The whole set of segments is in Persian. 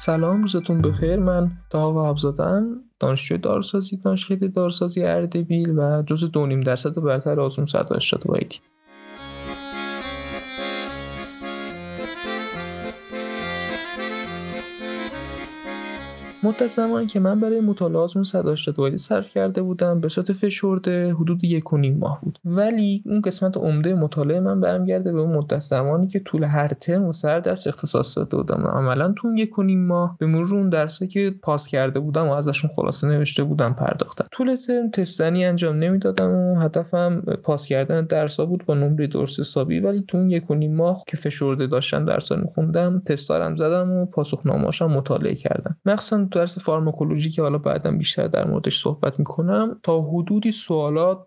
سلام روزتون بخیر. من تا و زادم دانشجوی داروسازی دانشگاه داروسازی اردبیل و جز دو نیم درصد برتر آزمون صد و مدت زمانی که من برای مطالعه آزمون وایدی صرف کرده بودم به صورت فشرده حدود یک و نیم ماه بود. ولی اون قسمت عمده مطالعه من برمیگرده به اون مدت زمانی که طول هر ترم و سر درس اختصاص داده بودم. عملا تو اون یک و نیم ماه به مرور اون درسی که پاس کرده بودم و ازشون خلاصه نوشته بودم پرداختم. طول ترم تستنی انجام نمی‌دادم و هدفم پاس کردن درس بود با نمره درس حسابی. ولی تو اون یک و نیم ماه که فشرده داشتن درس میخوندم تستارم زدم و پاسخنامه‌هاشم مطالعه کردم. مخصوصا درس فارماکولوژی که حالا بعدا بیشتر در موردش صحبت می‌کنم تا حدودی سوالات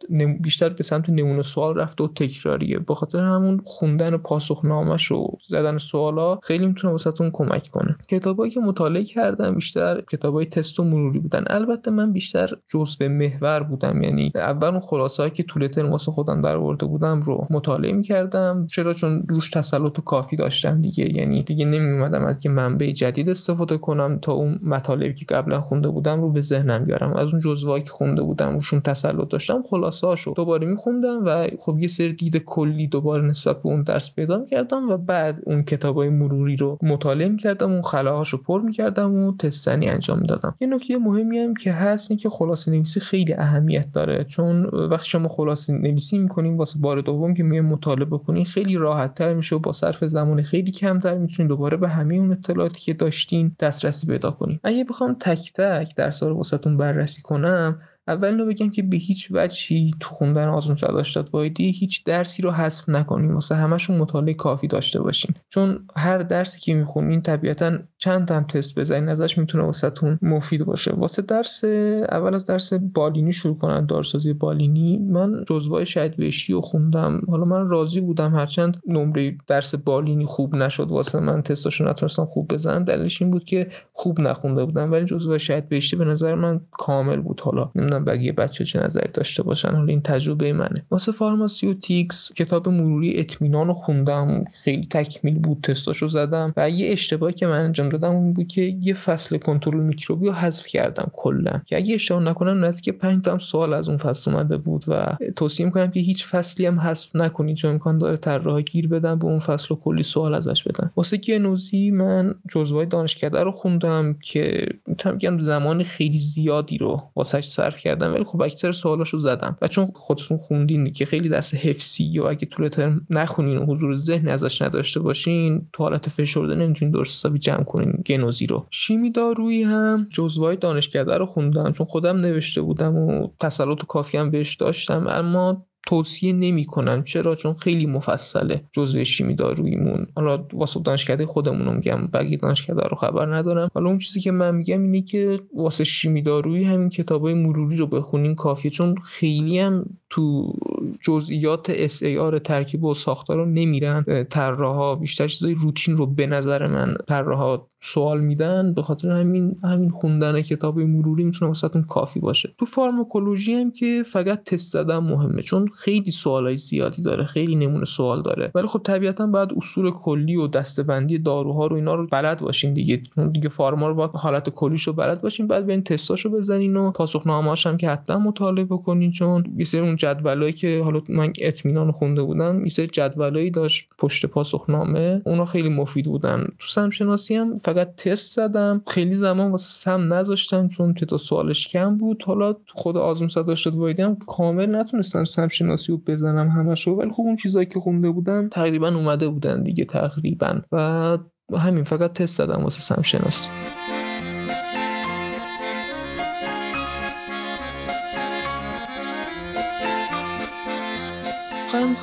بیشتر به سمت نمونه سوال رفته و تکراریه. به خاطر همون خوندن پاسخنامهش و زدن سوالا خیلی می‌تونه واسهتون کمک کنه. کتابایی که مطالعه کردم بیشتر کتابای تست و مروری بودن. البته من بیشتر جزء محور بودم. یعنی اول اون خلاصه‌ای که طول ترم واسه خودم در آورده بودم رو مطالعه می‌کردم. چرا؟ چون روش تسلط و کافی داشتم دیگه. یعنی دیگه نمیومدم از که منبع جدید استفاده کنم تا اون مطالبی که قبلا خونده بودم رو به ذهنم بیارم. از اون جزوایی که خونده بودم روشون تسلط داشتم خلاصه هاشو دوباره میخوندم و خب یه سری دید کلی دوباره نسبت به اون درس پیدا می‌کردم و بعد اون کتابای مروری رو مطالعه می‌کردم اون خلاهاشو پر می‌کردم و تستنی انجام می‌دادم یه نکته مهمی هم که هست این که خلاصه نویسی خیلی اهمیت داره. چون وقتی شما خلاصه نویسی می‌کنیم واسه بار دوم که میای مطالعه بکنین خیلی راحت تر میشه و با صرف زمان خیلی کمتر می‌تونید دوباره به همه اون اطلاعاتی که داشتین دسترسی پیدا کنین. اگه بخوام تک تک درس رو واسهتون بررسی کنم اول اینو بگم که به هیچ وجهی تو خوندن آزمون صداشتاد وایدی هیچ درسی رو حذف نکنیم واسه همشون مطالعه کافی داشته باشین چون هر درسی که می‌خونین طبیعتا چند هم تست بزنین ازش می‌تونه واسهتون مفید باشه. واسه درس اول از درس بالینی شروع کنن دارسازی بالینی. من جزوای شاید بهشتی رو خوندم. حالا من راضی بودم هرچند نمره درس بالینی خوب نشد واسه من تستاشو نتونستم خوب بزنم. دلیلش این بود که خوب نخونده بودم. ولی جزوای شهید بهشتی به نظر من کامل بود. حالا نمی‌دونم بقیه بچه چه نظری داشته باشن. حالا این تجربه منه. واسه فارماسیوتیکس کتاب مروری اطمینان رو خوندم. خیلی تکمیل بود تستاشو زدم. و یه اشتباهی که من انجام دادم اون بود که یه فصل کنترل میکروبی رو حذف کردم کلا. که اگه اشتباه نکنم نزدیک 5 تا سوال از اون فصل اومده بود و توصیه می‌کنم که هیچ فصلی هم حذف نکنید چون امکان داره طراح گیر بدن به اون فصل و کلی سوال ازش بدن. واسه گنوزی من جزوهای دانشکده رو خوندم که می‌تونم بگم زمان خیلی زیادی رو واسش صرف کردم ولی خب اکثر سوالاشو زدم. و چون خودتون خوندین که خیلی درس حفظی و اگه طول ترم نخونین و حضور ذهن ازش نداشته باشین تو حالت فشرده نمی‌تونین درست حسابی جمع کنین. گنوزی رو. شیمی دارویی هم؟ جزوهای دانشکده رو خوندم چون خودم نوشته بودم و تسلط و کافی هم بهش داشتم اما توصیه نمی‌کنم. چرا؟ چون خیلی مفصله جزء شیمی داروییمون حالا واسه دانشکده خودمون میگم بقیه دانشکده رو خبر ندارم. حالا اون چیزی که من میگم اینه که واسه شیمی دارویی همین کتابای مروری رو بخونین کافیه چون خیلی هم تو جزئیات SAR ترکیب و ساختار رو نمیرن. طراحا بیشتر چیزای روتین رو به نظر من طراحا سوال میدن. به خاطر همین همین خوندن کتاب مروری می‌تونه واسهتون کافی باشه. تو فارماکولوژی هم که فقط تست زدن مهمه چون خیلی سوالای زیادی داره خیلی نمونه سوال داره. ولی خب طبیعتا باید اصول کلی و دستبندی داروها رو اینا رو بلد باشین دیگه. دیگه فارما رو باید حالت کلیش رو بلد باشین. بعد برین تستاشو بزنین و پاسخنامه‌هاش هم که حتما مطالعه بکنین. چون یه سری اون جدولایی که حالا من اطمینان خونده بودم یه سری جدولایی داشت پشت پاسخنامه. اونا خیلی مفید بودن. تو سمشناسی هم فقط تست زدم. خیلی زمان واسه سم نذاشتم چون تعداد سوالش کم بود. حالا خود آزمون صدا شد وایدم کامل نتونستم سم شناسی رو بزنم همشو. ولی خب اون چیزایی که خونده بودم تقریبا اومده بودن دیگه تقریبا. و همین فقط تست زدم واسه سم شناسی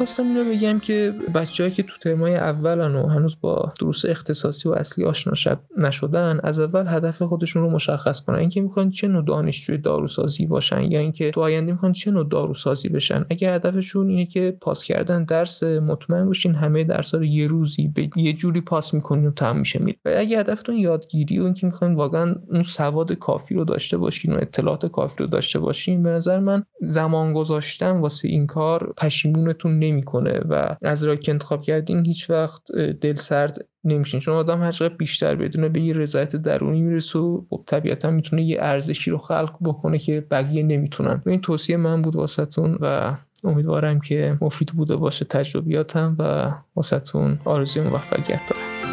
می‌خواستم اینو بگم که بچههایی که تو ترمای اولن و هنوز با دروس اختصاصی و اصلی آشنا نشدن از اول هدف خودشون رو مشخص کنن. اینکه می‌خوان چه نوع دانشجوی داروسازی باشن یا اینکه تو آینده می‌خوان چه نوع داروسازی بشن. اگه هدفشون اینه که پاس کردن درس مطمئن باشین همه درس رو یه روزی به یه جوری پاس می‌کنین و تمام میشه میره. و اگه هدفتون یادگیری و اینکه می‌خواین واقعا اون سواد کافی رو داشته باشین و اطلاعات کافی رو داشته باشین به نظر من زمان گذاشتن واسه این کار پشیمون خودتون نمی‌کنه و از راه که انتخاب کردین هیچ وقت دل سرد نمیشین. چون آدم هر بیشتر بدونه به یه رضایت درونی می‌رسه و خب طبیعتا می‌تونه یه ارزشی رو خلق بکنه که بقیه نمی‌تونن. این توصیه من بود واسهتون و امیدوارم که مفید بوده باشه تجربیاتم و واسهتون آرزوی موفقیت دارم.